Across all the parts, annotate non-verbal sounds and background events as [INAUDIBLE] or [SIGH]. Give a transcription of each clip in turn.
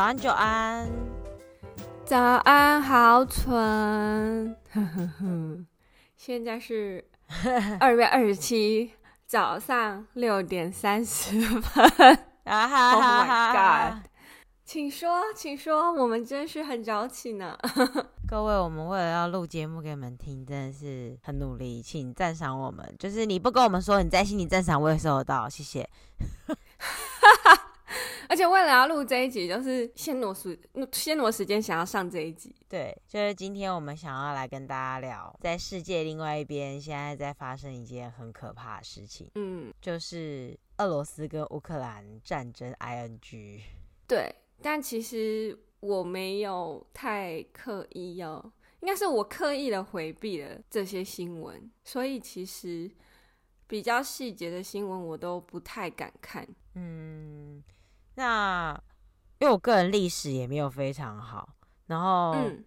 早安，久安。早安，好蠢。现在是 [LAUGHS] 二月二十七早上六点三十分。啊哈哈 Oh my god！请说，请说，我们真是很早起呢。[LAUGHS] 各位，我们为了要录节目给你们听，真的是很努力，请赞赏我们。就是你不跟我们说，你在心里赞赏，我也收得到，谢谢。[LAUGHS] [LAUGHS] 而且为了要录这一集，就是先挪时，先挪时间，想要上这一集。对，就是今天我们想要来跟大家聊，在世界另外一边，现在在发生一件很可怕的事情。嗯，就是俄罗斯跟乌克兰战争。ing。对。但其实我没有太刻意要，应该是我刻意的回避了这些新闻，所以其实比较细节的新闻我都不太敢看。嗯，那因为我个人历史也没有非常好，然后，嗯，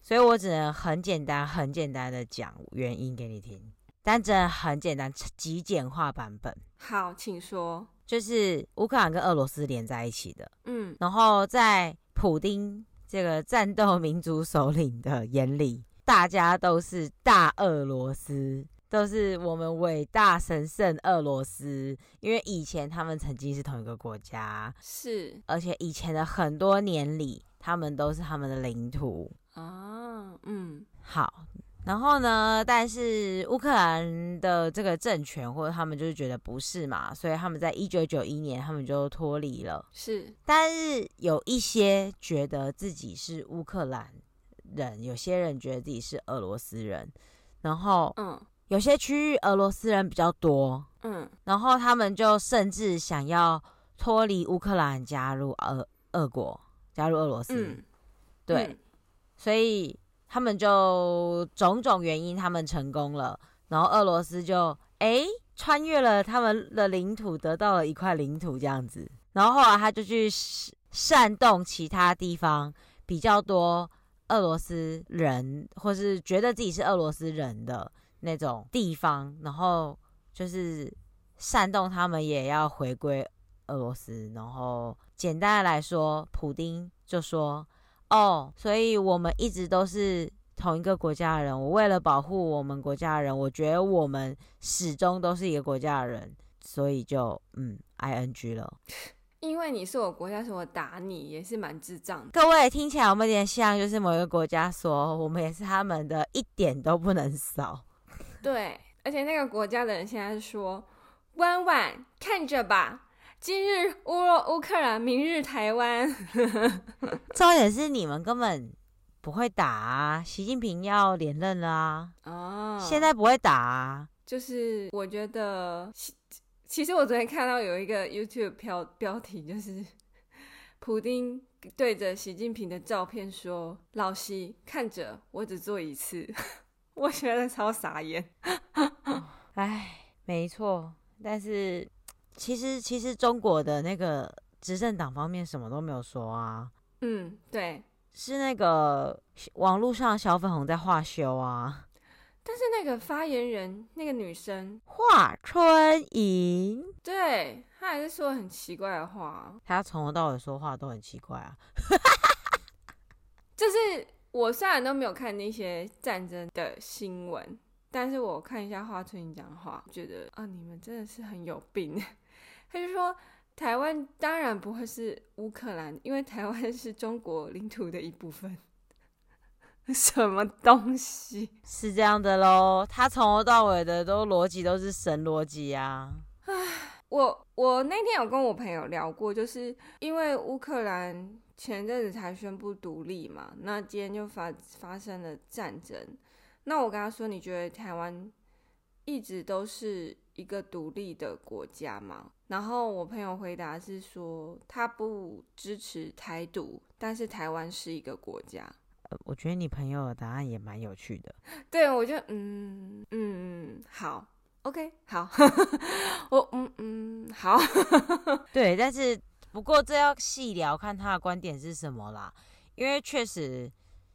所以我只能很简单、很简单的讲原因给你听，但真的很简单，极简化版本。好，请说。就是乌克兰跟俄罗斯连在一起的，嗯，然后在普丁这个战斗民族首领的眼里，大家都是大俄罗斯，都是我们伟大神圣俄罗斯，因为以前他们曾经是同一个国家，是，而且以前的很多年里，他们都是他们的领土啊，嗯，好。然后呢，但是乌克兰的这个政权或者他们就是觉得不是嘛，所以他们在一九九一年他们就脱离了。是，但是有一些觉得自己是乌克兰人，有些人觉得自己是俄罗斯人。然后，嗯，有些区域俄罗斯人比较多，嗯，然后他们就甚至想要脱离乌克兰，加入俄俄国，加入俄罗斯。嗯，对，嗯，所以。他们就种种原因，他们成功了，然后俄罗斯就诶穿越了他们的领土，得到了一块领土这样子，然后后来他就去煽动其他地方比较多俄罗斯人，或是觉得自己是俄罗斯人的那种地方，然后就是煽动他们也要回归俄罗斯，然后简单的来说，普丁就说。哦，所以我们一直都是同一个国家的人。我为了保护我们国家的人，我觉得我们始终都是一个国家的人，所以就嗯，ing 了。[LAUGHS] 因为你是我国家，所以我打你也是蛮智障的。各位听起来有没有点像？就是某一个国家说我们也是他们的，一点都不能少。对，而且那个国家的人现在说：“弯弯，看着吧。”今日乌乌克兰，明日台湾。[LAUGHS] 重点是你们根本不会打啊！习近平要连任了啊！哦，现在不会打啊！就是我觉得，其实我昨天看到有一个 YouTube 标标题，就是普丁对着习近平的照片说：“老习，看着，我只做一次。” [LAUGHS] 我觉得超傻眼。[LAUGHS] 哎，没错，但是。其实，其实中国的那个执政党方面什么都没有说啊。嗯，对，是那个网络上小粉红在画修啊。但是那个发言人，那个女生华春莹，对，她还是说很奇怪的话。她从头到尾说话都很奇怪啊。就是我虽然都没有看那些战争的新闻，但是我看一下华春莹讲的话，觉得啊，你们真的是很有病。[LAUGHS] 他就说：“台湾当然不会是乌克兰，因为台湾是中国领土的一部分。[LAUGHS] ”什么东西？是这样的喽？他从头到尾的都逻辑都是神逻辑啊！唉，我我那天有跟我朋友聊过，就是因为乌克兰前阵子才宣布独立嘛，那今天就发发生了战争。那我跟他说：“你觉得台湾一直都是？”一个独立的国家吗，然后我朋友回答是说他不支持台独，但是台湾是一个国家。呃，我觉得你朋友的答案也蛮有趣的。[LAUGHS] 对，我就嗯嗯嗯，好，OK，好，[LAUGHS] 我嗯嗯好，[LAUGHS] 对，但是不过这要细聊，看他的观点是什么啦，因为确实。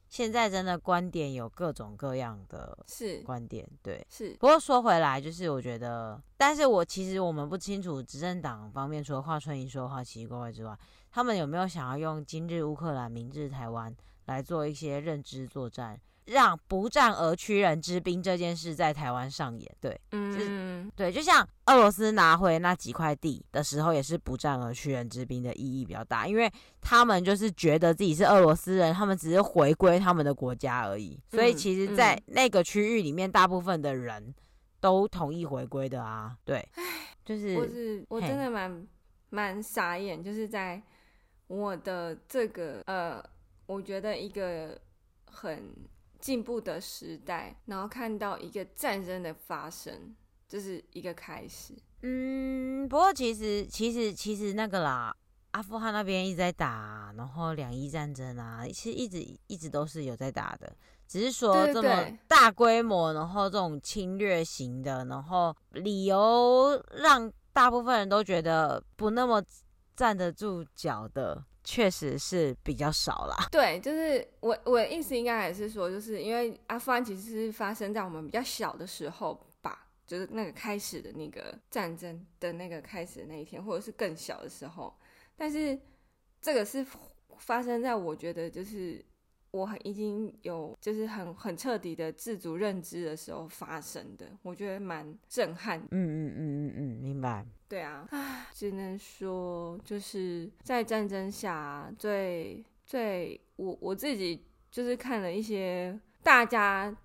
现在真的观点有各种各样的是观点，对，是。不过说回来，就是我觉得，但是我其实我们不清楚执政党方面，除了华春莹说的话奇奇怪怪之外，他们有没有想要用今日乌克兰，明日台湾来做一些认知作战？让不战而屈人之兵这件事在台湾上演，对，嗯，对，就像俄罗斯拿回那几块地的时候，也是不战而屈人之兵的意义比较大，因为他们就是觉得自己是俄罗斯人，他们只是回归他们的国家而已，所以其实，在那个区域里面，大部分的人都同意回归的啊，对，就是，我是我真的蛮蛮傻眼，就是在我的这个呃，我觉得一个很。进步的时代，然后看到一个战争的发生，这是一个开始。嗯，不过其实其实其实那个啦，阿富汗那边一直在打，然后两伊战争啊，其实一直一直都是有在打的，只是说这么大规模，然后这种侵略型的，然后理由让大部分人都觉得不那么站得住脚的。确实是比较少啦。对，就是我我的意思应该还是说，就是因为阿富汗其实是发生在我们比较小的时候吧，就是那个开始的那个战争的那个开始的那一天，或者是更小的时候。但是这个是发生在我觉得就是。我已经有就是很很彻底的自主认知的时候发生的，我觉得蛮震撼。嗯嗯嗯嗯嗯，明白。对啊，只能说就是在战争下最最我我自己就是看了一些大家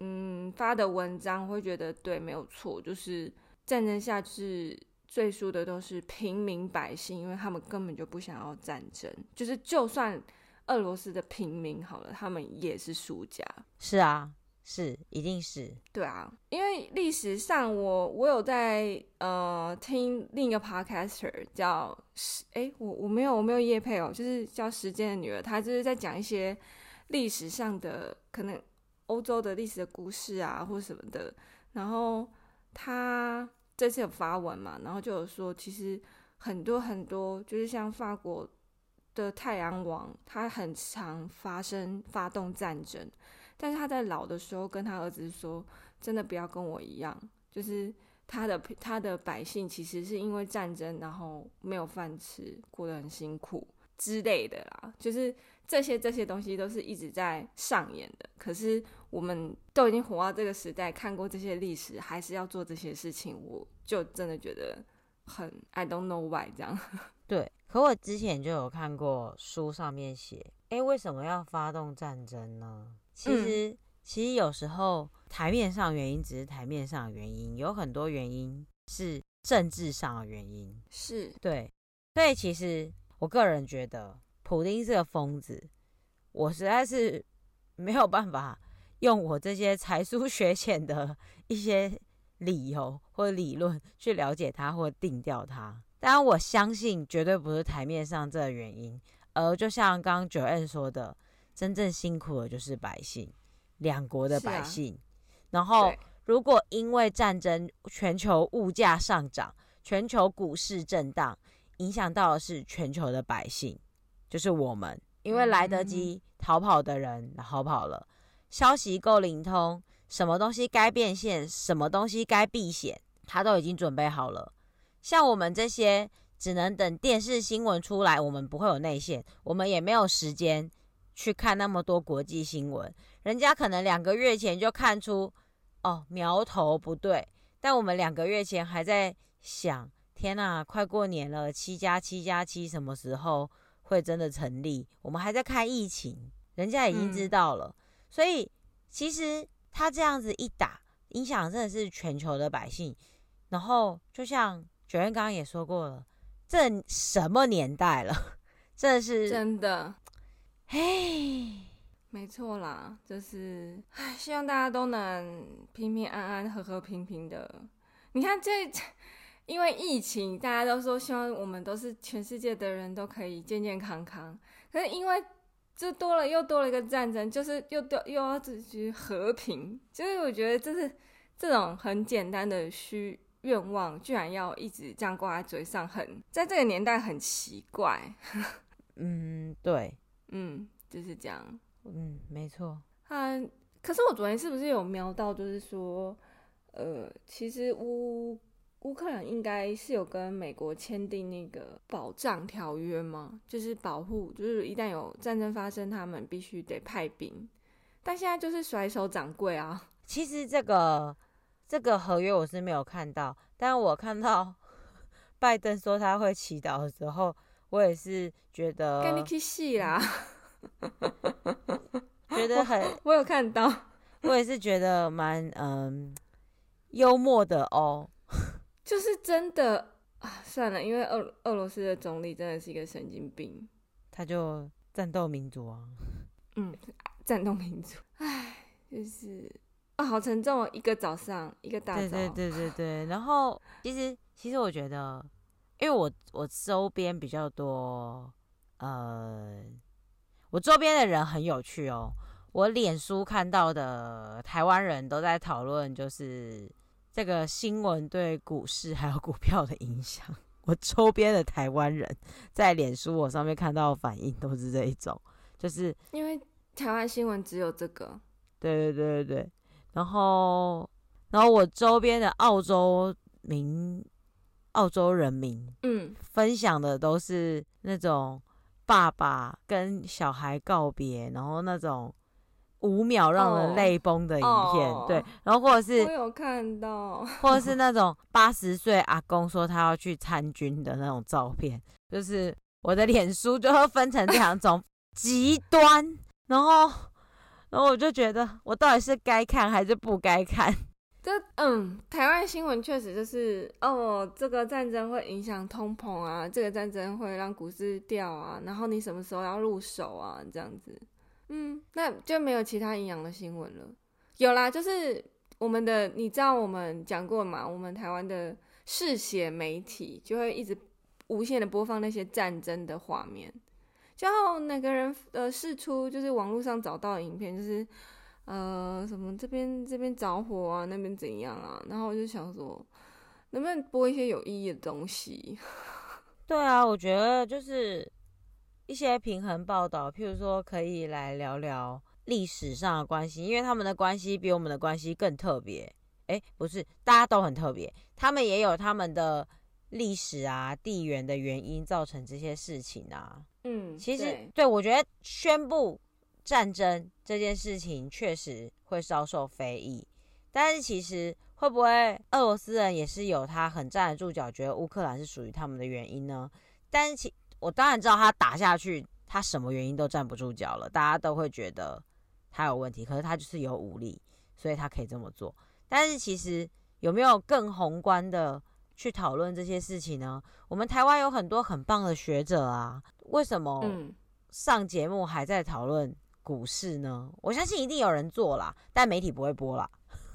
嗯发的文章，会觉得对，没有错，就是战争下是最输的都是平民百姓，因为他们根本就不想要战争，就是就算。俄罗斯的平民好了，他们也是输家。是啊，是，一定是。对啊，因为历史上我我有在呃听另一个 podcaster 叫哎我我没有我没有叶配哦，就是叫时间的女儿，她就是在讲一些历史上的可能欧洲的历史的故事啊或什么的。然后她这次有发文嘛，然后就有说其实很多很多就是像法国。的太阳王，他很常发生发动战争，但是他在老的时候跟他儿子说：“真的不要跟我一样，就是他的他的百姓其实是因为战争，然后没有饭吃，过得很辛苦之类的啦。”就是这些这些东西都是一直在上演的。可是我们都已经活到这个时代，看过这些历史，还是要做这些事情，我就真的觉得很 I don't know why 这样。对。可我之前就有看过书上面写，哎、欸，为什么要发动战争呢？其实，嗯、其实有时候台面上原因只是台面上的原因，有很多原因是政治上的原因。是对，所以其实我个人觉得，普丁是个疯子，我实在是 [LAUGHS] 没有办法用我这些才疏学浅的一些理由或理论去了解他或定调他。但我相信绝对不是台面上这个原因，而就像刚刚 Joanne 说的，真正辛苦的就是百姓，两国的百姓。啊、然后，如果因为战争，全球物价上涨，全球股市震荡，影响到的是全球的百姓，就是我们，因为来得及逃跑的人逃跑了，消息够灵通，什么东西该变现，什么东西该避险，他都已经准备好了。像我们这些只能等电视新闻出来，我们不会有内线，我们也没有时间去看那么多国际新闻。人家可能两个月前就看出哦苗头不对，但我们两个月前还在想：天哪，快过年了，七加七加七什么时候会真的成立？我们还在看疫情，人家已经知道了。所以其实他这样子一打，影响真的是全球的百姓。然后就像。九月刚刚也说过了，这什么年代了？[LAUGHS] 这是真的，嘿，没错啦，就是唉，希望大家都能平平安安、和和平平的。你看这，[LAUGHS] 因为疫情，大家都说希望我们都是全世界的人都可以健健康康。可是因为这多了又多了一个战争，就是又多又要自己和平，就是我觉得这是这种很简单的虚。愿望居然要一直这样挂在嘴上，很在这个年代很奇怪。[LAUGHS] 嗯，对，嗯，就是这样。嗯，没错。啊，可是我昨天是不是有瞄到，就是说，呃，其实乌乌克兰应该是有跟美国签订那个保障条约吗？就是保护，就是一旦有战争发生，他们必须得派兵。但现在就是甩手掌柜啊。其实这个这个合约我是没有看到，但我看到 [LAUGHS] 拜登说他会祈祷的时候，我也是觉得跟你去戏啦，觉得很我，我有看到，[LAUGHS] 我也是觉得蛮嗯幽默的哦。就是真的啊，算了，因为俄俄罗斯的总理真的是一个神经病，他就战斗民族啊，嗯，战斗民族，唉，就是啊，好沉重哦，一个早上，一个大早，对对对对对。然后其实其实我觉得，因为我我周边比较多，呃，我周边的人很有趣哦，我脸书看到的台湾人都在讨论，就是。这个新闻对股市还有股票的影响，我周边的台湾人在脸书我上面看到的反应都是这一种，就是因为台湾新闻只有这个，对对对对对，然后然后我周边的澳洲民、澳洲人民，嗯，分享的都是那种爸爸跟小孩告别，然后那种。五秒让人泪崩的影片，oh, oh, 对，然后或者是我有看到，[LAUGHS] 或者是那种八十岁阿公说他要去参军的那种照片，就是我的脸书就会分成两种极端，然后，然后我就觉得我到底是该看还是不该看？这嗯，台湾新闻确实就是哦，这个战争会影响通膨啊，这个战争会让股市掉啊，然后你什么时候要入手啊，这样子。嗯，那就没有其他营养的新闻了。有啦，就是我们的，你知道我们讲过嘛？我们台湾的嗜血媒体就会一直无限的播放那些战争的画面。然后那个人呃试出，就是网络上找到影片，就是呃什么这边这边着火啊，那边怎样啊？然后我就想说，能不能播一些有意义的东西？[LAUGHS] 对啊，我觉得就是。一些平衡报道，譬如说，可以来聊聊历史上的关系，因为他们的关系比我们的关系更特别。诶，不是，大家都很特别，他们也有他们的历史啊、地缘的原因造成这些事情啊。嗯，其实对，对，我觉得宣布战争这件事情确实会遭受非议，但是其实会不会俄罗斯人也是有他很站得住脚，觉得乌克兰是属于他们的原因呢？但是其我当然知道他打下去，他什么原因都站不住脚了，大家都会觉得他有问题。可是他就是有武力，所以他可以这么做。但是其实有没有更宏观的去讨论这些事情呢？我们台湾有很多很棒的学者啊，为什么上节目还在讨论股市呢？我相信一定有人做啦，但媒体不会播啦。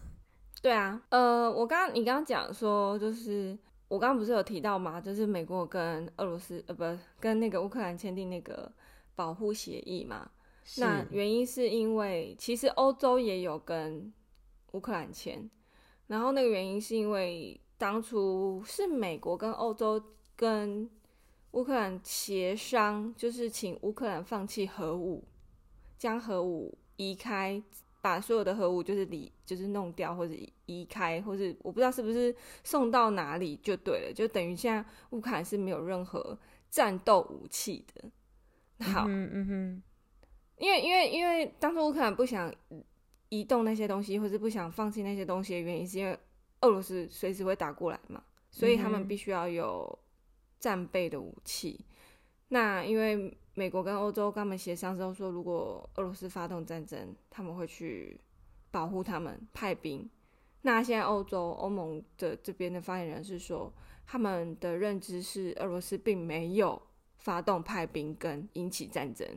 [LAUGHS] 对啊，呃，我刚刚你刚刚讲说就是。我刚刚不是有提到吗？就是美国跟俄罗斯呃，不跟那个乌克兰签订那个保护协议嘛。那原因是因为其实欧洲也有跟乌克兰签，然后那个原因是因为当初是美国跟欧洲跟乌克兰协商，就是请乌克兰放弃核武，将核武移开。把所有的核武就是离就是弄掉或者移开，或者我不知道是不是送到哪里就对了，就等于现在乌克兰是没有任何战斗武器的。好，嗯嗯哼，因为因为因为当初乌克兰不想移动那些东西，或是不想放弃那些东西的原因，是因为俄罗斯随时会打过来嘛，所以他们必须要有战备的武器。那因为。美国跟欧洲跟他们协商之后说，如果俄罗斯发动战争，他们会去保护他们，派兵。那现在欧洲欧盟的这边的发言人是说，他们的认知是俄罗斯并没有发动派兵跟引起战争，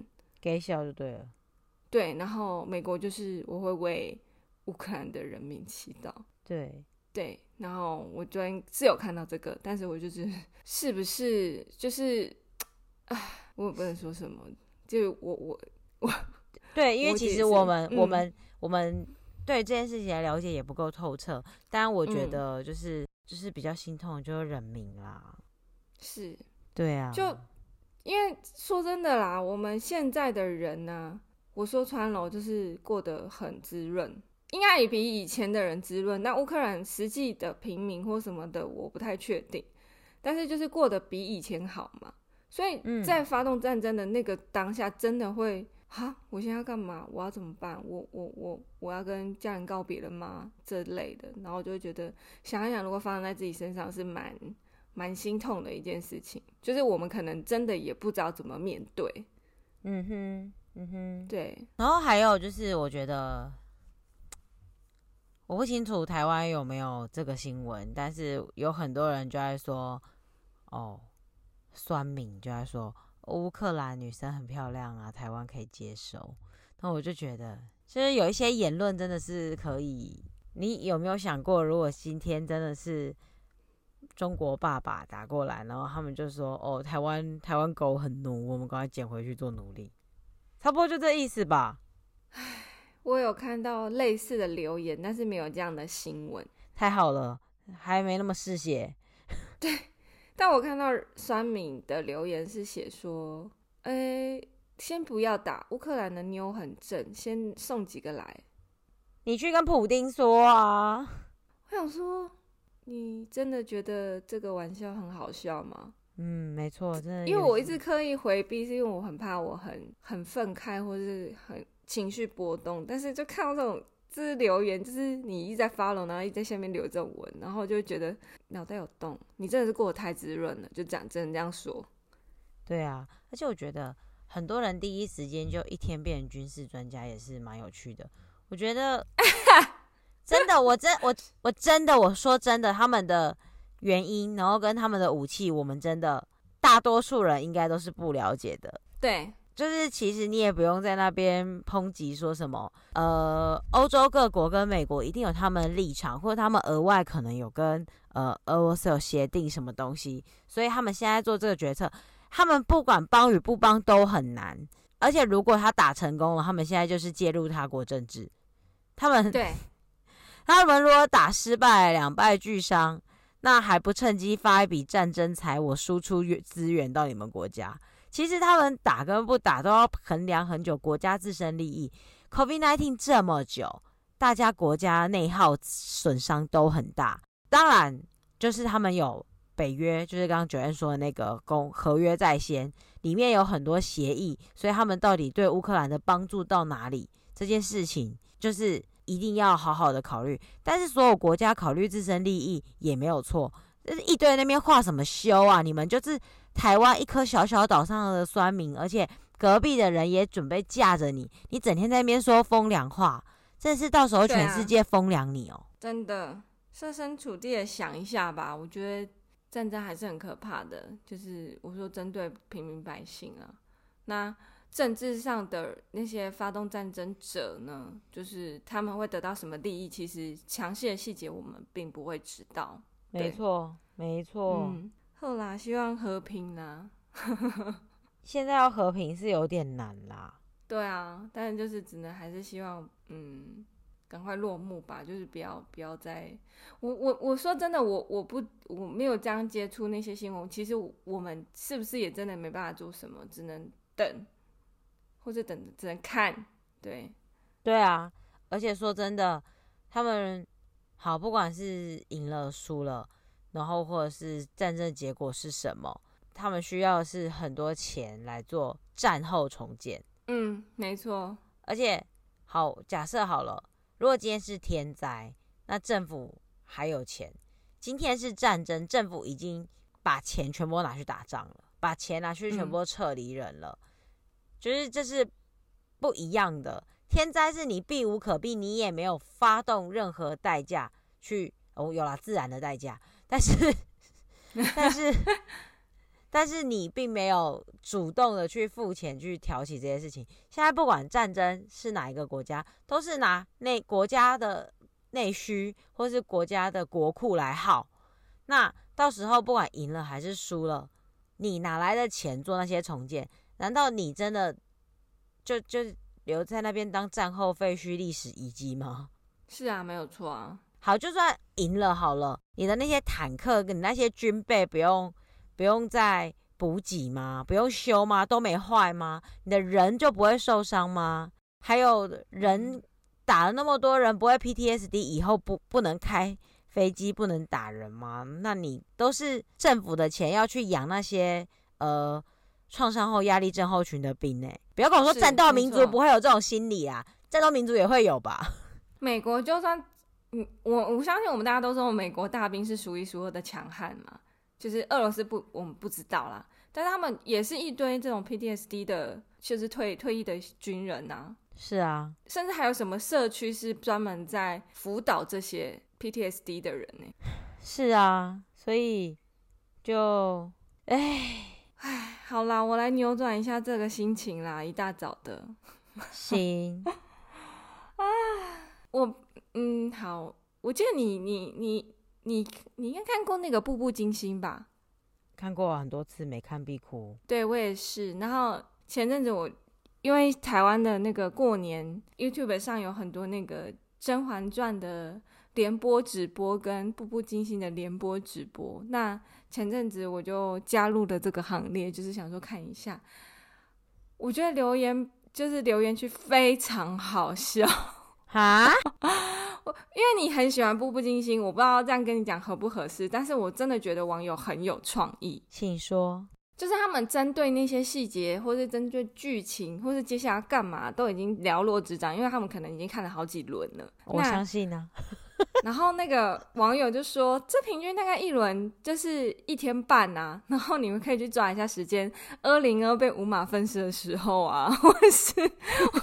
给小就对了。对，然后美国就是我会为乌克兰的人民祈祷。对对，然后我昨天是有看到这个，但是我就是 [LAUGHS] 是不是就是唉。我也不能说什么，就我我我，对，因为其实我们我们、嗯、我们，我们对这件事情的了解也不够透彻。当然，我觉得就是、嗯、就是比较心痛的就是人民啦，是，对啊，就因为说真的啦，我们现在的人呢、啊，我说穿了就是过得很滋润，应该也比以前的人滋润。那乌克兰实际的平民或什么的，我不太确定。但是就是过得比以前好嘛，所以在发动战争的那个当下，真的会哈，我现在要干嘛？我要怎么办？我我我我要跟家人告别了吗？这类的，然后就会觉得想一想，如果发生在自己身上，是蛮蛮心痛的一件事情。就是我们可能真的也不知道怎么面对。嗯哼，嗯哼，对。然后还有就是，我觉得。我不清楚台湾有没有这个新闻，但是有很多人就在说，哦，酸敏就在说乌克兰女生很漂亮啊，台湾可以接受。那我就觉得，其实有一些言论真的是可以。你有没有想过，如果今天真的是中国爸爸打过来，然后他们就说，哦，台湾台湾狗很奴，我们赶快捡回去做奴隶，差不多就这意思吧。唉我有看到类似的留言，但是没有这样的新闻。太好了，还没那么嗜血。[LAUGHS] 对，但我看到酸敏的留言是写说：“哎、欸，先不要打，乌克兰的妞很正，先送几个来。”你去跟普丁说啊！[LAUGHS] 我想说，你真的觉得这个玩笑很好笑吗？嗯，没错，真的。因为我一直刻意回避，是因为我很怕我很很愤慨，或是很。情绪波动，但是就看到这种就是留言，就是你一直在 follow，然后一直在下面留这种文，然后就觉得脑袋有洞。你真的是过得太滋润了，就这样，真的这样说。对啊，而且我觉得很多人第一时间就一天变成军事专家，也是蛮有趣的。我觉得 [LAUGHS] 真的，我真我我真的我说真的，他们的原因，然后跟他们的武器，我们真的大多数人应该都是不了解的。对。就是其实你也不用在那边抨击说什么，呃，欧洲各国跟美国一定有他们的立场，或者他们额外可能有跟呃俄罗斯有协定什么东西，所以他们现在做这个决策，他们不管帮与不帮都很难。而且如果他打成功了，他们现在就是介入他国政治，他们对，他们如果打失败，两败俱伤，那还不趁机发一笔战争财，我输出资源到你们国家。其实他们打跟不打都要衡量很久，国家自身利益。COVID-19 这么久，大家国家内耗损伤都很大。当然，就是他们有北约，就是刚刚九燕说的那个公合约在先，里面有很多协议，所以他们到底对乌克兰的帮助到哪里？这件事情就是一定要好好的考虑。但是所有国家考虑自身利益也没有错。就是一堆那边画什么修啊？你们就是。台湾一颗小小岛上的酸民，而且隔壁的人也准备架着你，你整天在那边说风凉话，真是到时候全世界风凉你哦、喔啊！真的，设身处地的想一下吧，我觉得战争还是很可怕的。就是我说针对平民百姓啊，那政治上的那些发动战争者呢，就是他们会得到什么利益？其实详细的细节我们并不会知道。没错，没错。嗯后啦，希望和平啦。[LAUGHS] 现在要和平是有点难啦。对啊，但是就是只能还是希望，嗯，赶快落幕吧。就是不要不要再，我我我说真的，我我不我没有这样接触那些新闻。其实我们是不是也真的没办法做什么？只能等，或者等只能看。对，对啊。而且说真的，他们好，不管是赢了输了。然后，或者是战争结果是什么？他们需要的是很多钱来做战后重建。嗯，没错。而且，好，假设好了，如果今天是天灾，那政府还有钱；今天是战争，政府已经把钱全部拿去打仗了，把钱拿去全部撤离人了。嗯。就是这是不一样的。天灾是你避无可避，你也没有发动任何代价去哦，有了自然的代价。但是，但是，但是你并没有主动的去付钱去挑起这些事情。现在不管战争是哪一个国家，都是拿内国家的内需或是国家的国库来耗。那到时候不管赢了还是输了，你哪来的钱做那些重建？难道你真的就就留在那边当战后废墟历史遗迹吗？是啊，没有错啊。好，就算赢了好了，你的那些坦克跟你那些军备不用不用再补给吗？不用修吗？都没坏吗？你的人就不会受伤吗？还有人打了那么多人不会 PTSD，以后不不能开飞机，不能打人吗？那你都是政府的钱要去养那些呃创伤后压力症候群的病呢？不要跟我说战斗民族不会有这种心理啊，战斗民族也会有吧？美国就算嗯，我我相信我们大家都说美国大兵是数一数二的强悍嘛，就是俄罗斯不，我们不知道啦。但是他们也是一堆这种 PTSD 的，就是退退役的军人呐、啊。是啊，甚至还有什么社区是专门在辅导这些 PTSD 的人呢？是啊，所以就，哎哎，好啦，我来扭转一下这个心情啦。一大早的，行啊，[LAUGHS] 我嗯好，我记得你你你你你应该看过那个《步步惊心》吧？看过很多次，没看必哭。对，我也是。然后前阵子我因为台湾的那个过年，YouTube 上有很多那个《甄嬛传》的连播直播跟《步步惊心》的连播直播。那前阵子我就加入了这个行列，就是想说看一下。我觉得留言就是留言区非常好笑啊！[LAUGHS] [LAUGHS] 我。因为你很喜欢《步步惊心》，我不知道这样跟你讲合不合适，但是我真的觉得网友很有创意。请说，就是他们针对那些细节，或是针对剧情，或是接下来要干嘛，都已经了落指掌，因为他们可能已经看了好几轮了。我相信呢、啊。[LAUGHS] 然后那个网友就说，这平均大概一轮就是一天半啊，[LAUGHS] 然后你们可以去抓一下时间，阿玲儿被五马分尸的时候啊，[LAUGHS] 或是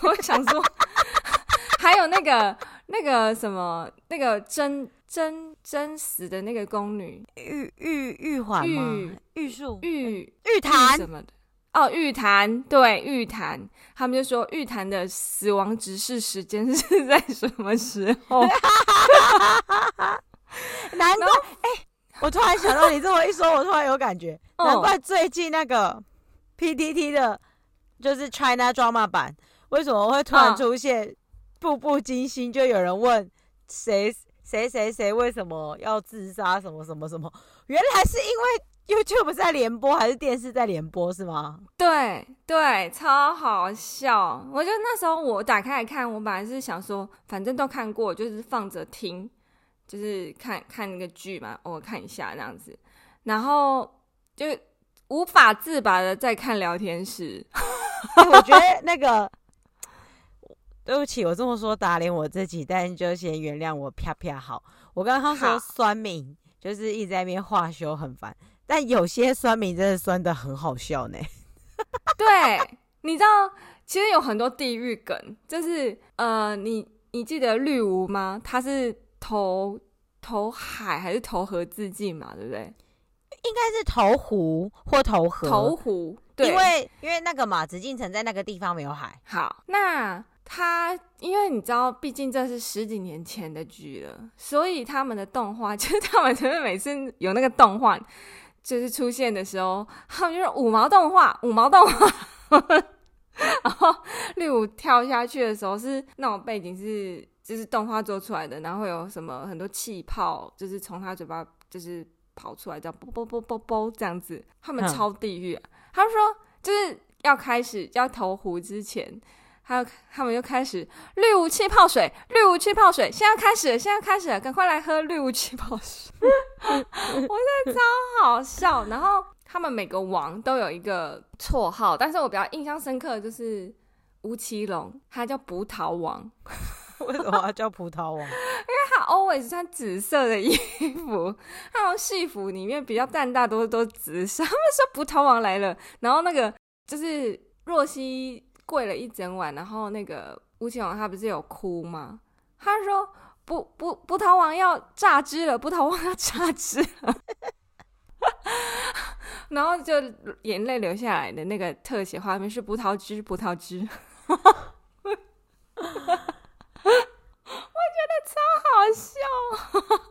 我想说。还有那个那个什么那个真真真实的那个宫女玉玉玉环玉？玉树玉玉坛什么的哦，玉潭对玉潭，他们就说玉潭的死亡指示时间 [LAUGHS] 是在什么时候？[LAUGHS] 难怪哎、欸，我突然想到你这么一说，我突然有感觉，难怪最近那个 PTT 的，就是 China Drama 版，为什么会突然出现？哦步步惊心，就有人问谁谁谁谁为什么要自杀？什么什么什么？原来是因为 YouTube 在联播，还是电视在联播？是吗？对对，超好笑！我就那时候我打开来看，我本来是想说，反正都看过，就是放着听，就是看看那个剧嘛，偶尔看一下这样子，然后就无法自拔的在看聊天室。我觉得那个。[LAUGHS] 对不起，我这么说打脸我自己，但就先原谅我啪啪好。我刚刚说酸民就是一直在那边话休很烦，但有些酸民真的酸的很好笑呢。[LAUGHS] 对，你知道其实有很多地域梗，就是呃，你你记得绿芜吗？他是投投海还是投河自尽嘛？对不对？应该是投湖或投河。投湖，对，因为因为那个嘛，紫禁城在那个地方没有海。好，那。他因为你知道，毕竟这是十几年前的剧了，所以他们的动画 [LAUGHS] 就是他们就是每次有那个动画就是出现的时候，他们就是五毛动画，五毛动画。[LAUGHS] 然后绿舞跳下去的时候是那种背景是就是动画做出来的，然后会有什么很多气泡，就是从他嘴巴就是跑出来，这样啵啵啵啵啵这样子。他们超地狱啊！他们说就是要开始要投湖之前。还有，他们就开始绿无气泡水，绿无气泡水，现在开始了，现在开始了，赶快来喝绿无气泡水！[LAUGHS] 我觉得超好笑。然后他们每个王都有一个绰号，但是我比较印象深刻的就是吴奇隆，他叫葡萄王。[LAUGHS] 为什么他叫葡萄王？[LAUGHS] 因为他 always 穿紫色的衣服，他们戏服里面比较淡大多都紫色。他们说葡萄王来了，然后那个就是若曦。跪了一整晚，然后那个吴奇隆他不是有哭吗？他说：“不不葡萄王要榨汁了，葡萄王要榨汁了。[LAUGHS] ”然后就眼泪流下来的那个特写画面是葡萄汁，葡萄汁。[LAUGHS] 我觉得超好笑，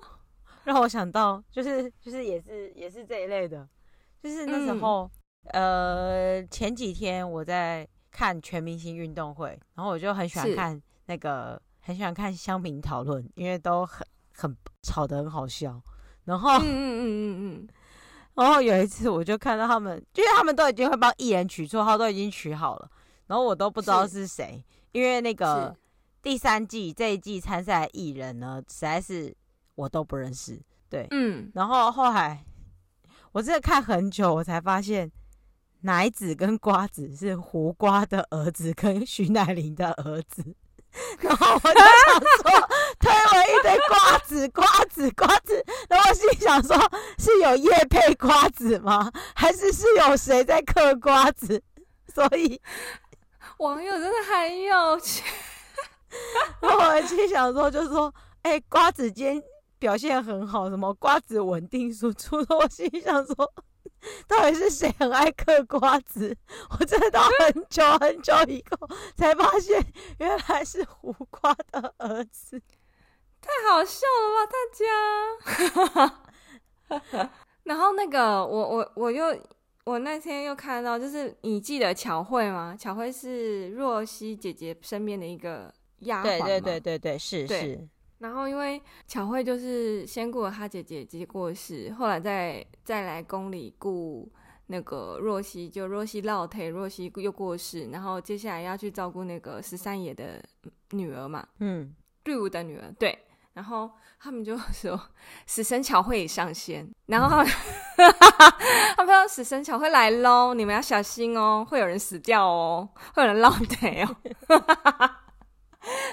[LAUGHS] 让我想到就是就是也是也是这一类的，就是那时候、嗯、呃前几天我在。看全明星运动会，然后我就很喜欢看那个，很喜欢看乡民讨论，因为都很很吵得很好笑。然后，嗯嗯嗯嗯嗯，[LAUGHS] 然后有一次我就看到他们，就是他们都已经会帮艺人取绰号，都已经取好了，然后我都不知道是。谁，因为那个第三季这一季参赛的艺人呢，实在是我都不认识。对，嗯，然后后来我真的看很久，我才发现奶子跟瓜子是胡瓜的儿子跟徐乃麟的儿子。[LAUGHS] 然后我就想说，推我一堆瓜子，瓜子，瓜子。然后我心想说，是有叶配瓜子吗？还是是有谁在嗑瓜子？所以网友真的很有趣。[LAUGHS] 然后我心想说，就是说，哎、欸，瓜子今天表现很好，什么瓜子稳定输出。我心想说。[LAUGHS] 到底是谁很爱嗑瓜子？我真的到很久很久以后才发现，原来是胡瓜的儿子，太好笑了吧，大家！[LAUGHS] 然后那个，我我我又我那天又看到，就是你记得巧慧吗？巧慧是若曦姐姐身边的一个丫鬟，对对对对对，是是。然后，因为巧慧就是先顾了她姐姐，姐姐过世，后来再再来宫里顾那个若曦，就若曦落腿，若曦又过世，然后接下来要去照顾那个十三爷的女儿嘛，嗯，队伍的女儿，对。然后他们就说死神巧慧已上线，然后他们、嗯、[LAUGHS] 他们说死神巧慧来喽，你们要小心哦，会有人死掉哦，会有人落腿哦。[LAUGHS]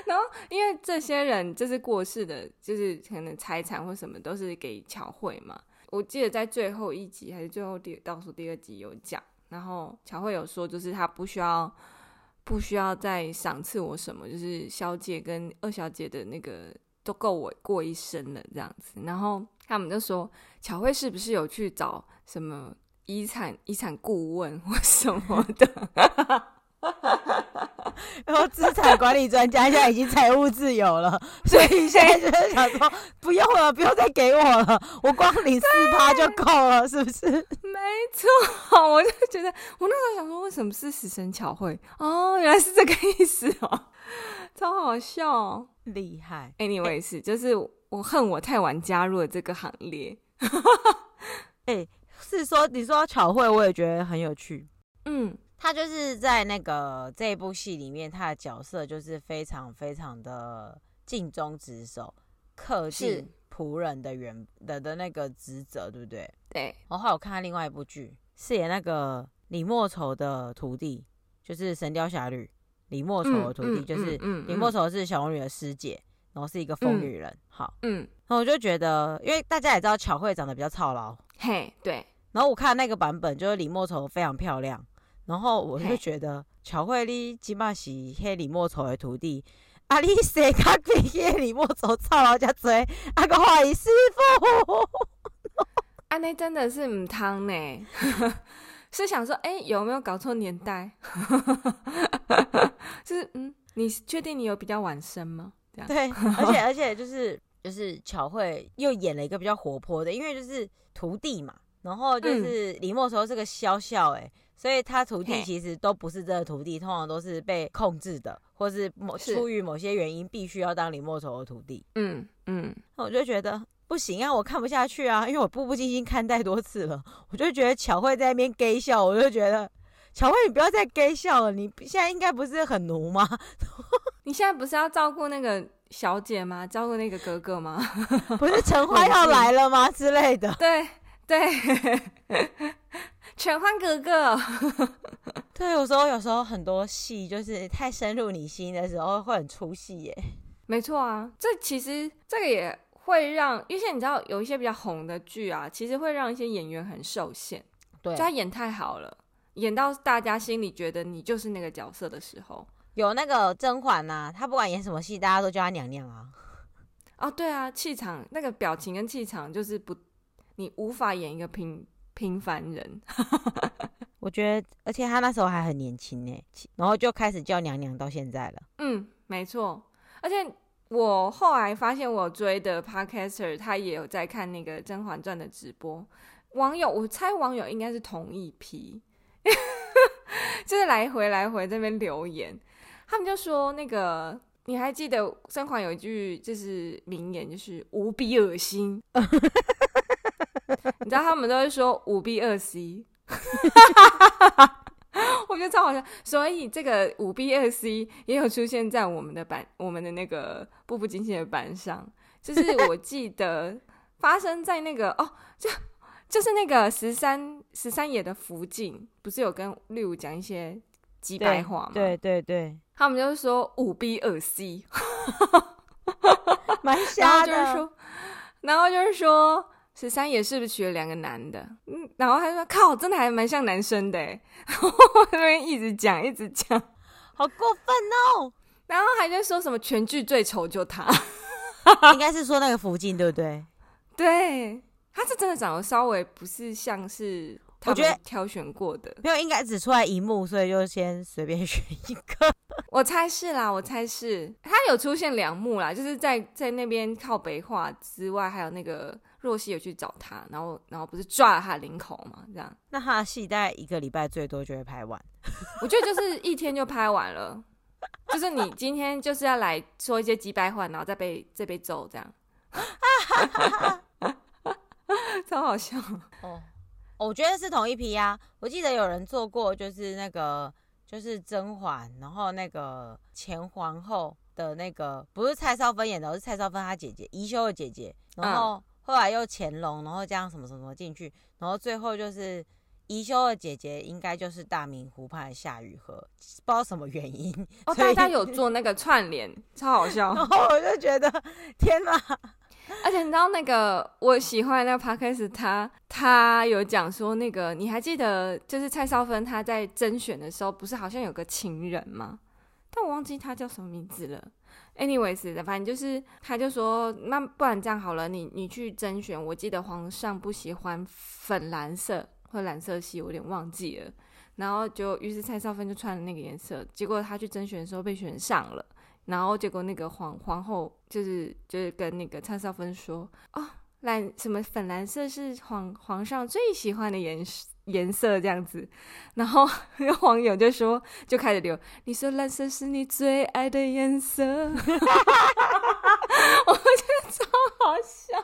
然后，因为这些人就是过世的，就是可能财产或什么都是给乔慧嘛。我记得在最后一集还是最后第倒数第二集有讲，然后乔慧有说，就是他不需要不需要再赏赐我什么，就是小姐跟二小姐的那个都够我过一生了这样子。然后他们就说，乔慧是不是有去找什么遗产遗产顾问或什么的？[LAUGHS] 然后资产管理专家现在已经财务自由了，所以现在就是想说，不用了，不用再给我了，我光领四趴就够了，是不是？[LAUGHS] 没错，我就觉得，我那时候想说，为什么是死神巧慧？哦，原来是这个意思哦，超好笑，厉害。Anyway，是就是我恨我太晚加入了这个行列。哎、欸，是说你说巧慧，我也觉得很有趣。[LAUGHS] 嗯。他就是在那个这一部戏里面，他的角色就是非常非常的尽忠职守，恪尽仆人的原的的那个职责，对不对？对。然后我看他另外一部剧，饰演那个李莫愁的徒弟，就是《神雕侠侣》李莫愁的徒弟，嗯、就是李莫愁是小龙女的师姐，然后是一个疯女人。嗯、好，嗯，然后我就觉得，因为大家也知道巧慧长得比较操劳，嘿，对。然后我看那个版本，就是李莫愁非常漂亮。然后我就觉得巧慧你起码是黑李莫愁的徒弟，啊你谁敢比黑李莫愁操劳家多？啊个坏师傅，啊那真的是唔汤呢，[LAUGHS] 是想说哎、欸、有没有搞错年代？就 [LAUGHS] 是嗯，你确定你有比较晚生吗？这样对，而且 [LAUGHS] 而且就是就是巧慧又演了一个比较活泼的，因为就是徒弟嘛，然后就是李莫愁是个笑笑哎。所以他徒弟其实都不是这个徒弟，通常都是被控制的，或是某出于某些原因必须要当李莫愁的徒弟。嗯嗯，那我就觉得不行啊，我看不下去啊，因为我步步惊心看太多次了，我就觉得巧慧在那边 gay 笑，我就觉得巧慧你不要再 gay 笑了，你现在应该不是很奴吗？[LAUGHS] 你现在不是要照顾那个小姐吗？照顾那个哥哥吗？[LAUGHS] 不是陈欢要来了吗？之类的。对对。犬欢哥哥，[LAUGHS] 对，有时候有时候很多戏就是太深入你心的时候会很出戏耶。没错啊，这其实这个也会让，因为你知道有一些比较红的剧啊，其实会让一些演员很受限。对，就他演太好了，演到大家心里觉得你就是那个角色的时候，有那个甄嬛呐，她不管演什么戏，大家都叫她娘娘啊。哦，对啊，气场那个表情跟气场就是不，你无法演一个平。平凡人，[LAUGHS] 我觉得，而且他那时候还很年轻呢，然后就开始叫娘娘到现在了。嗯，没错。而且我后来发现，我追的 Podcaster 他也有在看那个《甄嬛传》的直播。网友，我猜网友应该是同一批，[LAUGHS] 就是来回来回这边留言，他们就说那个，你还记得甄嬛有一句就是名言，就是无比恶心。[LAUGHS] [LAUGHS] 你知道他们都会说五 B 二 C，[LAUGHS] 我觉得超好笑。所以这个五 B 二 C 也有出现在我们的班，我们的那个步步惊心的班上。就是我记得发生在那个哦，就就是那个十三十三爷的福晋，不是有跟绿武讲一些机掰话吗？对对对，他们就是说五 B 二 C，[LAUGHS] 蛮瞎的。然后就是说，然后就是说。十三爷是不是娶了两个男的？嗯，然后他说：“靠，真的还蛮像男生的。[LAUGHS] ”然后我那边一直讲，一直讲，好过分哦。然后还在说什么全剧最丑就他，[LAUGHS] 应该是说那个福晋对不对？对，他是真的长得稍微不是像是我觉得挑选过的，没有，应该只出来一幕，所以就先随便选一个。[LAUGHS] 我猜是啦，我猜是他有出现两幕啦，就是在在那边靠北话之外，还有那个。若曦有去找他，然后然后不是抓了他的领口嘛？这样，那他的戏大概一个礼拜最多就会拍完。[LAUGHS] 我觉得就是一天就拍完了，就是你今天就是要来说一些几百话，然后再被再被揍这样，[LAUGHS] 超好笑哦。我觉得是同一批呀、啊。我记得有人做过，就是那个就是甄嬛，然后那个前皇后的那个不是蔡少芬演的，是蔡少芬她姐姐宜修的姐姐，然后。嗯后来又乾隆，然后这样什么什么进去，然后最后就是宜修的姐姐，应该就是大明湖畔的夏雨荷，不知道什么原因。哦，大家有做那个串联，[LAUGHS] 超好笑。然后我就觉得天哪！而且你知道那个我喜欢那个 podcast，他他有讲说那个你还记得，就是蔡少芬她在甄选的时候，不是好像有个情人吗？但我忘记他叫什么名字了。anyways，反正就是，他就说，那不然这样好了，你你去甄选。我记得皇上不喜欢粉蓝色或蓝色系，我有点忘记了。然后就，于是蔡少芬就穿了那个颜色。结果他去甄选的时候被选上了。然后结果那个皇皇后就是就是跟那个蔡少芬说，哦，蓝什么粉蓝色是皇皇上最喜欢的颜色。颜色这样子，然后 [LAUGHS] 那个网友就说，就开始留，你说蓝色是你最爱的颜色，[LAUGHS] 我觉得超好笑。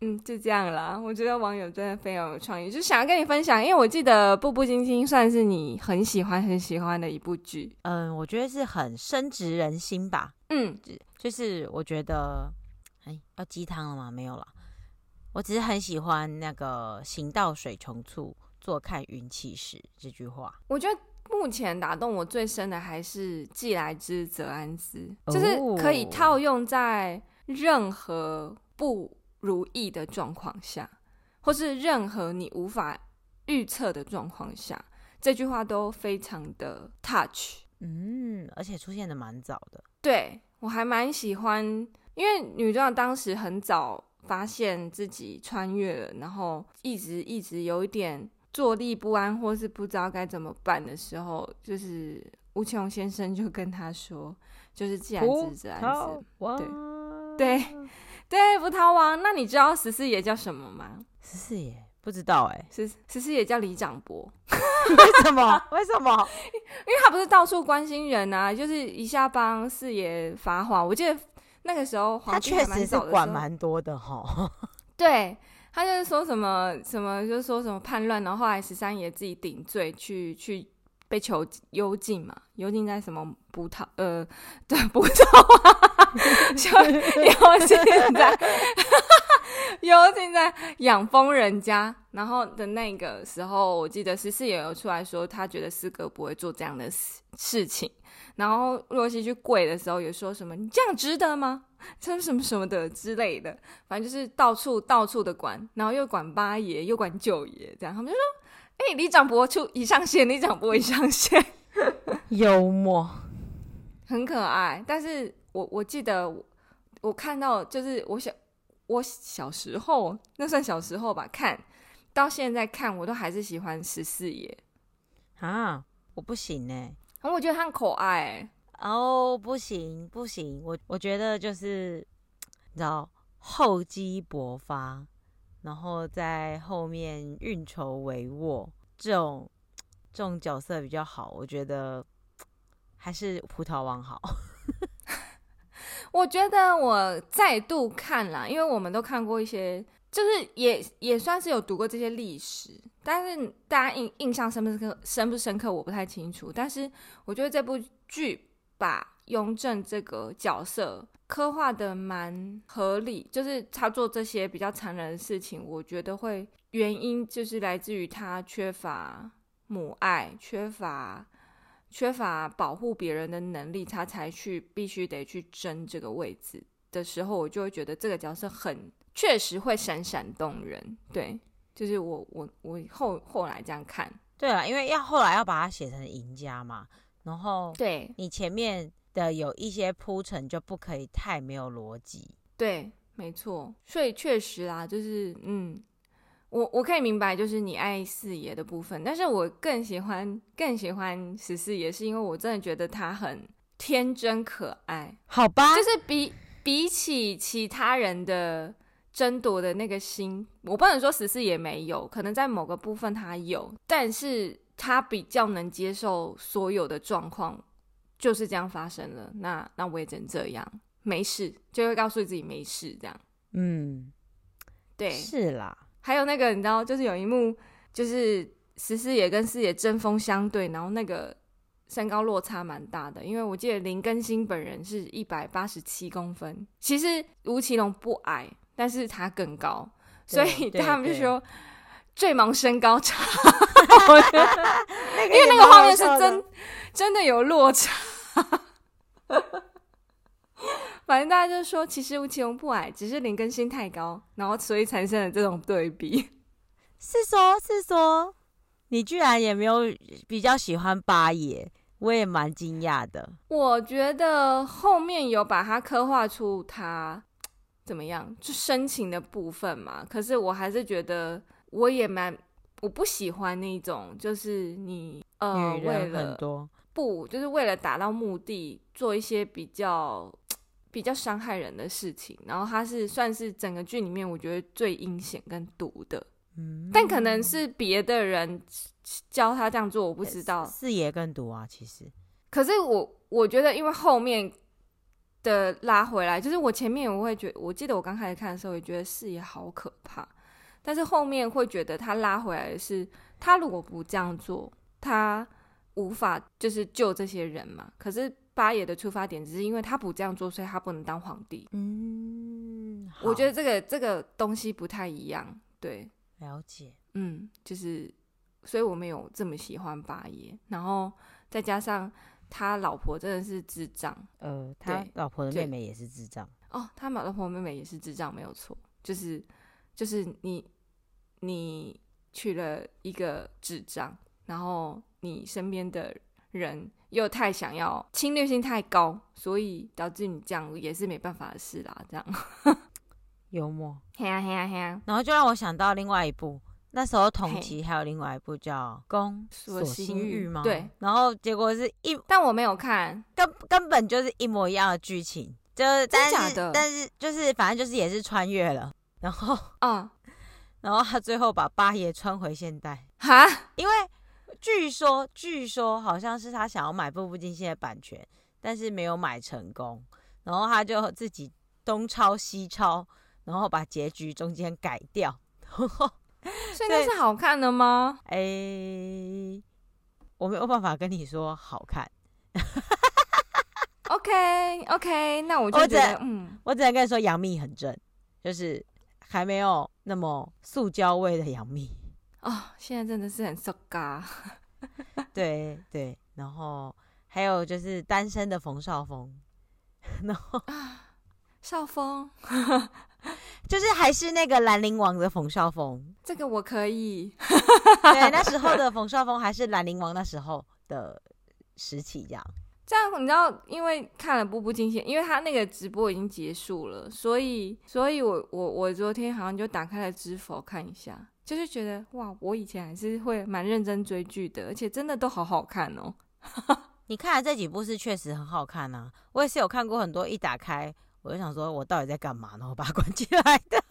嗯，就这样啦。我觉得网友真的非常有创意，就想要跟你分享，因为我记得《步步惊心》算是你很喜欢很喜欢的一部剧。嗯，我觉得是很深植人心吧。嗯，就是我觉得，哎，要鸡汤了吗？没有了。我只是很喜欢那个“行到水穷处，坐看云起时”这句话。我觉得目前打动我最深的还是“既来之则安之”，就是可以套用在任何不如意的状况下，或是任何你无法预测的状况下，这句话都非常的 touch。嗯，而且出现的蛮早的。对，我还蛮喜欢，因为女主角当时很早。发现自己穿越了，然后一直一直有一点坐立不安，或是不知道该怎么办的时候，就是吴奇隆先生就跟他说：“就是既然之则安之。”对对对，葡萄王。那你知道十四爷叫什么吗？十四爷不知道哎、欸，十十四爷叫李长博。为什么？[LAUGHS] 为什么？因为他不是到处关心人啊，就是一下帮四爷发话。我记得。那个时候，他确实是管蛮多的哈。[LAUGHS] 对，他就是说什么什么，就是说什么叛乱，然后后来十三爷自己顶罪去去被囚幽禁嘛，幽禁在什么葡萄呃，[LAUGHS] 对，葡萄啊，就 [LAUGHS] 幽禁在幽禁在养蜂人家。然后的那个时候，我记得十四爷有出来说，他觉得四哥不会做这样的事事情。然后若曦去跪的时候，也说什么“你这样值得吗？” [LAUGHS] 什么什么什么的之类的，反正就是到处到处的管，然后又管八爷，又管九爷，这样他们就说：“哎、欸，里长伯出一上线，李长伯一上线。[LAUGHS] ”幽默，很可爱。但是我我记得我，我看到就是我小我小时候，那算小时候吧，看到现在看，我都还是喜欢十四爷啊，我不行呢、欸。然后我觉得他很可爱、欸，哦，不行不行，我我觉得就是你知道厚积薄发，然后在后面运筹帷幄这种这种角色比较好，我觉得还是葡萄王好。我觉得我再度看了，因为我们都看过一些就是也也算是有读过这些历史，但是大家印印象深不深刻，深不深刻我不太清楚。但是我觉得这部剧把雍正这个角色刻画的蛮合理，就是他做这些比较残忍的事情，我觉得会原因就是来自于他缺乏母爱，缺乏缺乏保护别人的能力，他才去必须得去争这个位置的时候，我就会觉得这个角色很。确实会闪闪动人，对，就是我我我后后来这样看，对啊，因为要后来要把它写成赢家嘛，然后对你前面的有一些铺陈就不可以太没有逻辑，对，没错，所以确实啦，就是嗯，我我可以明白，就是你爱四爷的部分，但是我更喜欢更喜欢十四爷，是因为我真的觉得他很天真可爱，好吧，就是比比起其他人的。争夺的那个心，我不能说十四也没有，可能在某个部分他有，但是他比较能接受所有的状况就是这样发生了。那那我也只能这样，没事，就会告诉自己没事，这样。嗯，对，是啦。还有那个，你知道，就是有一幕，就是十四爷跟四爷针锋相对，然后那个身高落差蛮大的，因为我记得林更新本人是一百八十七公分，其实吴奇隆不矮。但是他更高，所以他们就说最萌身高差，[LAUGHS] 因为那个画面是真真的有落差。反正大家就说，其实吴奇隆不矮，只是林更新太高，然后所以产生了这种对比。[LAUGHS] 是说，是说，你居然也没有比较喜欢八爷，我也蛮惊讶的。我觉得后面有把他刻画出他。怎么样？就深情的部分嘛。可是我还是觉得，我也蛮我不喜欢那种，就是你呃，为了不就是为了达到目的，做一些比较比较伤害人的事情。然后他是算是整个剧里面我觉得最阴险跟毒的。嗯，但可能是别的人教他这样做，我不知道。四爷更毒啊，其实。可是我我觉得，因为后面。的拉回来，就是我前面我会觉得，我记得我刚开始看的时候也觉得四爷好可怕，但是后面会觉得他拉回来的是，他如果不这样做，他无法就是救这些人嘛。可是八爷的出发点只是因为他不这样做，所以他不能当皇帝。嗯，我觉得这个这个东西不太一样。对，了解。嗯，就是，所以我没有这么喜欢八爷，然后再加上。他老婆真的是智障，呃，他老婆的妹妹也是智障哦。他老婆妹妹也是智障，没有错，就是就是你你娶了一个智障，然后你身边的人又太想要侵略性太高，所以导致你这样也是没办法的事啦。这样 [LAUGHS] 幽默，嘿呀嘿呀嘿呀，然后就让我想到另外一部。那时候同期还有另外一部叫《宫锁心玉》吗？对，然后结果是一，但我没有看，根根本就是一模一样的剧情，就是真的假的？但是就是反正就是也是穿越了，然后嗯，[LAUGHS] 然后他最后把八爷穿回现代哈，因为据说据说好像是他想要买《步步惊心》的版权，但是没有买成功，然后他就自己东抄西抄，然后把结局中间改掉。呵 [LAUGHS] 呵 [LAUGHS] 所以那是好看的吗？哎、欸，我没有办法跟你说好看。OK OK，那我就觉得，嗯，我只能跟你说杨幂很正，就是还没有那么塑胶味的杨幂。哦，现在真的是很瘦嘎。[LAUGHS] 对对，然后还有就是单身的冯绍峰，然后啊，绍峰。[LAUGHS] 就是还是那个兰陵王的冯绍峰，这个我可以。对，那时候的冯绍峰还是兰陵王那时候的时期，这样。这样你知道，因为看了《步步惊心》，因为他那个直播已经结束了，所以，所以我我我昨天好像就打开了知否看一下，就是觉得哇，我以前还是会蛮认真追剧的，而且真的都好好看哦。[LAUGHS] 你看了这几部是确实很好看啊，我也是有看过很多，一打开。我就想说，我到底在干嘛？然后把它关起来的。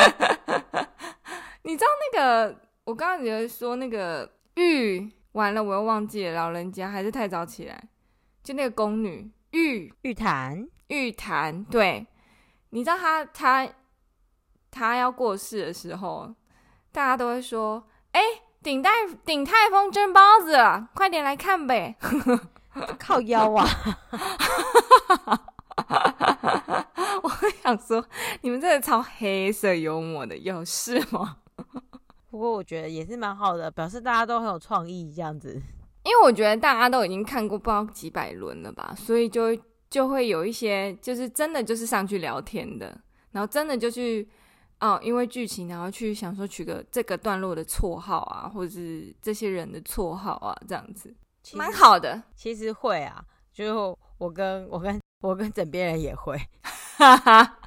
[LAUGHS] 你知道那个？我刚刚觉得说那个玉完了，我又忘记了。老人家还是太早起来，就那个宫女玉玉檀，玉檀。对，你知道他他他要过世的时候，大家都会说：“哎、欸，鼎泰鼎泰丰蒸包子了，快点来看呗！” [LAUGHS] 靠腰啊！[LAUGHS] [LAUGHS] 我想说，你们真的超黑色幽默的，有事吗？[LAUGHS] 不过我觉得也是蛮好的，表示大家都很有创意这样子。因为我觉得大家都已经看过不知道几百轮了吧，所以就就会有一些就是真的就是上去聊天的，然后真的就去哦，因为剧情然后去想说取个这个段落的绰号啊，或者是这些人的绰号啊，这样子蛮好的。其实会啊，就我跟我跟我跟枕边人也会，哈哈。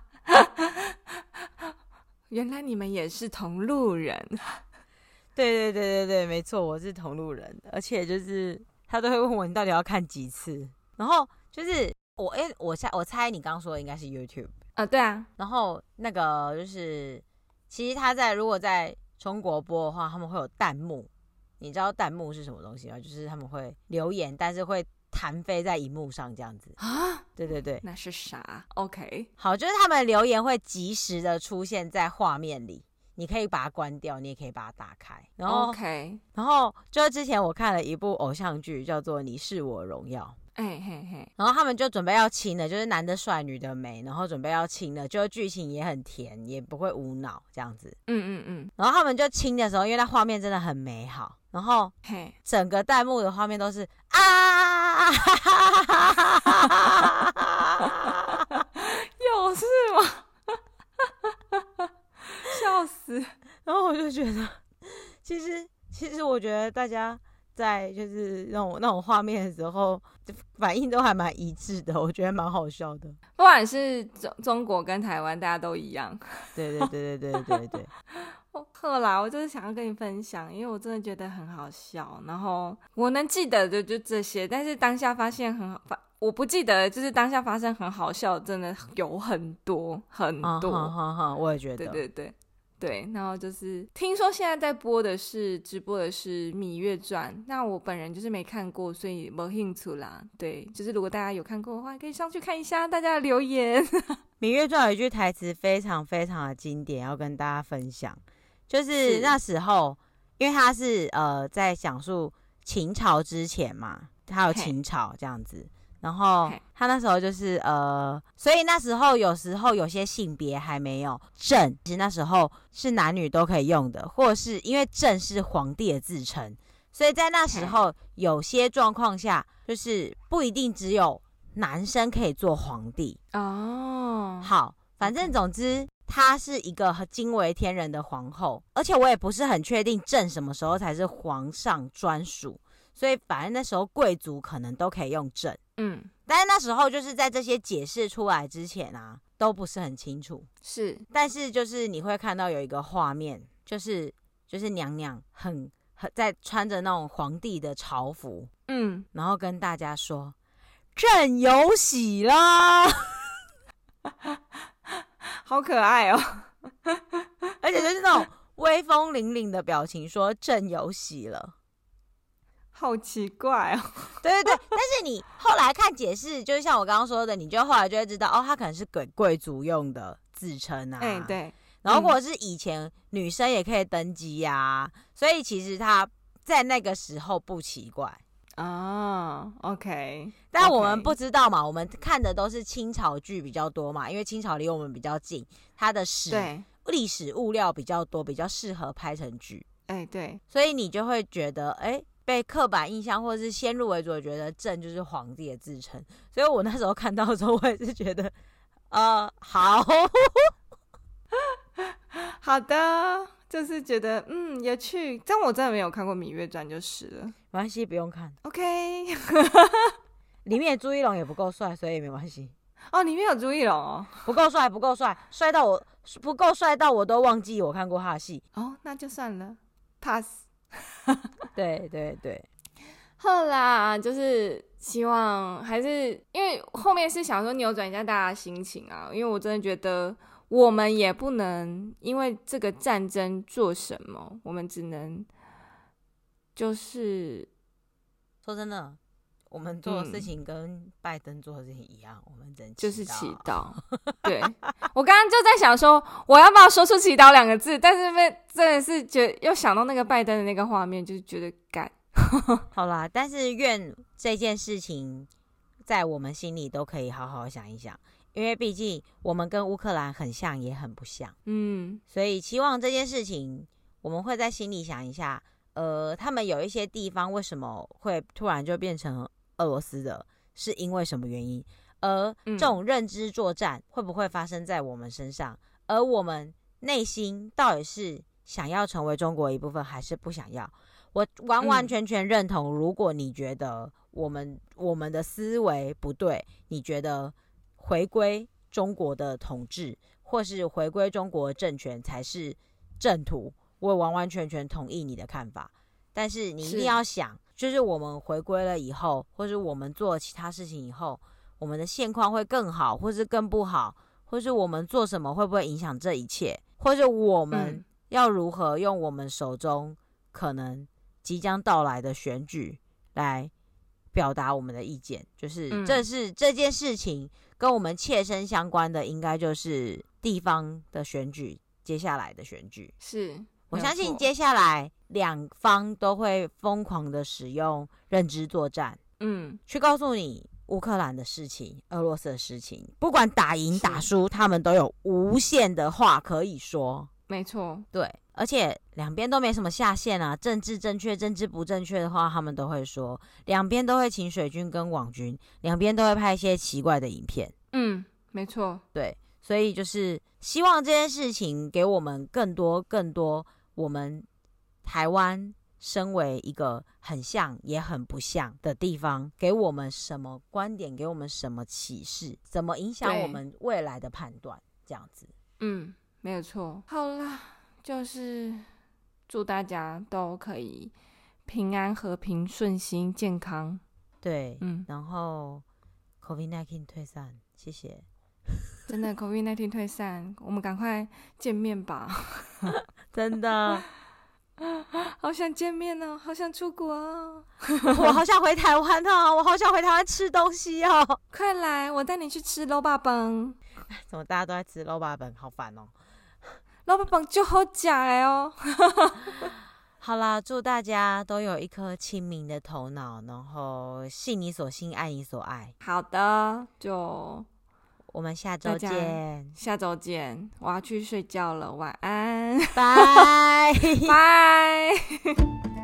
原来你们也是同路人，[LAUGHS] 对对对对对，没错，我是同路人，而且就是他都会问我，你到底要看几次，然后就是我哎，我猜我猜你刚刚说的应该是 YouTube 啊，对啊，然后那个就是其实他在如果在中国播的话，他们会有弹幕，你知道弹幕是什么东西吗？就是他们会留言，但是会。弹飞在荧幕上这样子啊？对对对，那是啥？OK，好，就是他们留言会及时的出现在画面里，你可以把它关掉，你也可以把它打开。然后 OK，然后就是之前我看了一部偶像剧，叫做《你是我荣耀》。哎嘿嘿，然后他们就准备要亲了，就是男的帅，女的美，然后准备要亲了，就剧情也很甜，也不会无脑这样子。嗯嗯嗯。然后他们就亲的时候，因为那画面真的很美好，然后嘿，整个弹幕的画面都是啊，[LAUGHS] 有事吗？[LAUGHS] 笑死！然后我就觉得，其实其实我觉得大家。在就是那种那种画面的时候，反应都还蛮一致的，我觉得蛮好笑的。[LAUGHS] 不管是中中国跟台湾，大家都一样。对对对对对对对。后来 [LAUGHS] 我就是想要跟你分享，因为我真的觉得很好笑。然后我能记得的就这些，但是当下发现很好，我不记得，就是当下发生很好笑，真的有很多很多。好好好，我也觉得。对对对。对，然后就是听说现在在播的是直播的是《芈月传》，那我本人就是没看过，所以没兴趣啦。对，就是如果大家有看过的话，可以上去看一下大家的留言。[LAUGHS]《芈月传》有一句台词非常非常的经典，要跟大家分享，就是那时候，因为他是呃在讲述秦朝之前嘛，他有秦朝这样子。然后他那时候就是呃，所以那时候有时候有些性别还没有正，其实那时候是男女都可以用的，或者是因为正是皇帝的自称，所以在那时候有些状况下，就是不一定只有男生可以做皇帝哦。好，反正总之她是一个惊为天人的皇后，而且我也不是很确定朕什么时候才是皇上专属。所以，反正那时候贵族可能都可以用朕，嗯，但是那时候就是在这些解释出来之前啊，都不是很清楚。是，但是就是你会看到有一个画面，就是就是娘娘很很在穿着那种皇帝的朝服，嗯，然后跟大家说：“朕有喜啦！” [LAUGHS] 好可爱哦，而且就是那种威风凛凛的表情，说：“朕有喜了。”好奇怪哦，[LAUGHS] 对对对，但是你后来看解释，就是像我刚刚说的，你就后来就会知道，哦，他可能是给贵族用的自称啊，哎对，然后或者是以前女生也可以登基呀、啊，嗯、所以其实他在那个时候不奇怪。哦 OK，但我们不知道嘛，我们看的都是清朝剧比较多嘛，因为清朝离我们比较近，它的史对。历史物料比较多，比较适合拍成剧，哎对，所以你就会觉得，哎。被刻板印象或者是先入为主，觉得朕就是皇帝的自称，所以我那时候看到的时候，我也是觉得，呃，好 [LAUGHS] 好的，就是觉得嗯有趣。但我真的没有看过《芈月传》就是了，没关系，不用看。OK，[LAUGHS] 里面的朱一龙也不够帅，所以没关系。哦，里面有朱一龙哦，不够帅，不够帅，帅到我不够帅到我都忘记我看过他的戏。哦，那就算了，pass。[LAUGHS] 对对对，后啦就是希望还是因为后面是想说扭转一下大家的心情啊，因为我真的觉得我们也不能因为这个战争做什么，我们只能就是说真的，我们做的事情跟拜登做的事情一样，嗯、我们真就是祈祷。[LAUGHS] 对，我刚刚就在想说，我要不要说出“祈祷”两个字？但是被真的是觉得又想到那个拜登的那个画面，就是觉得干。[LAUGHS] 好啦，但是愿这件事情在我们心里都可以好好想一想，因为毕竟我们跟乌克兰很像，也很不像。嗯，所以期望这件事情，我们会在心里想一下。呃，他们有一些地方为什么会突然就变成俄罗斯的？是因为什么原因？而这种认知作战会不会发生在我们身上？而我们内心到底是想要成为中国一部分，还是不想要？我完完全全认同。如果你觉得我们我们的思维不对，你觉得回归中国的统治，或是回归中国政权才是正途。我完完全全同意你的看法，但是你一定要想，是就是我们回归了以后，或是我们做其他事情以后，我们的现况会更好，或是更不好，或是我们做什么会不会影响这一切，或者我们要如何用我们手中可能即将到来的选举来表达我们的意见，就是这是这件事情跟我们切身相关的，应该就是地方的选举，接下来的选举。是。我相信接下来两方都会疯狂的使用认知作战，嗯，去告诉你乌克兰的事情、俄罗斯的事情，不管打赢打输，他们都有无限的话可以说。没错，对，而且两边都没什么下限啊，政治正确、政治不正确的话，他们都会说，两边都会请水军跟网军，两边都会拍一些奇怪的影片。嗯，没错，对，所以就是希望这件事情给我们更多、更多。我们台湾身为一个很像也很不像的地方，给我们什么观点？给我们什么启示？怎么影响我们未来的判断？这样子，嗯，没有错。好啦，就是祝大家都可以平安、和平、顺心、健康。对，嗯，然后 COVID-19 退散，谢谢。真的 COVID-19 退散，我们赶快见面吧。[LAUGHS] 真的，[LAUGHS] 好想见面哦，好想出国哦，[LAUGHS] 我好想回台湾哦，我好想回台湾吃东西哦，快来，我带你去吃卤肉饭。怎么大家都在吃卤肉饭？好烦哦，卤肉饭就好假哎哦。[LAUGHS] 好啦，祝大家都有一颗清明的头脑，然后信你所信，爱你所爱。好的，就。我们下周见，下周见，我要去睡觉了，晚安，拜。[LAUGHS] 拜。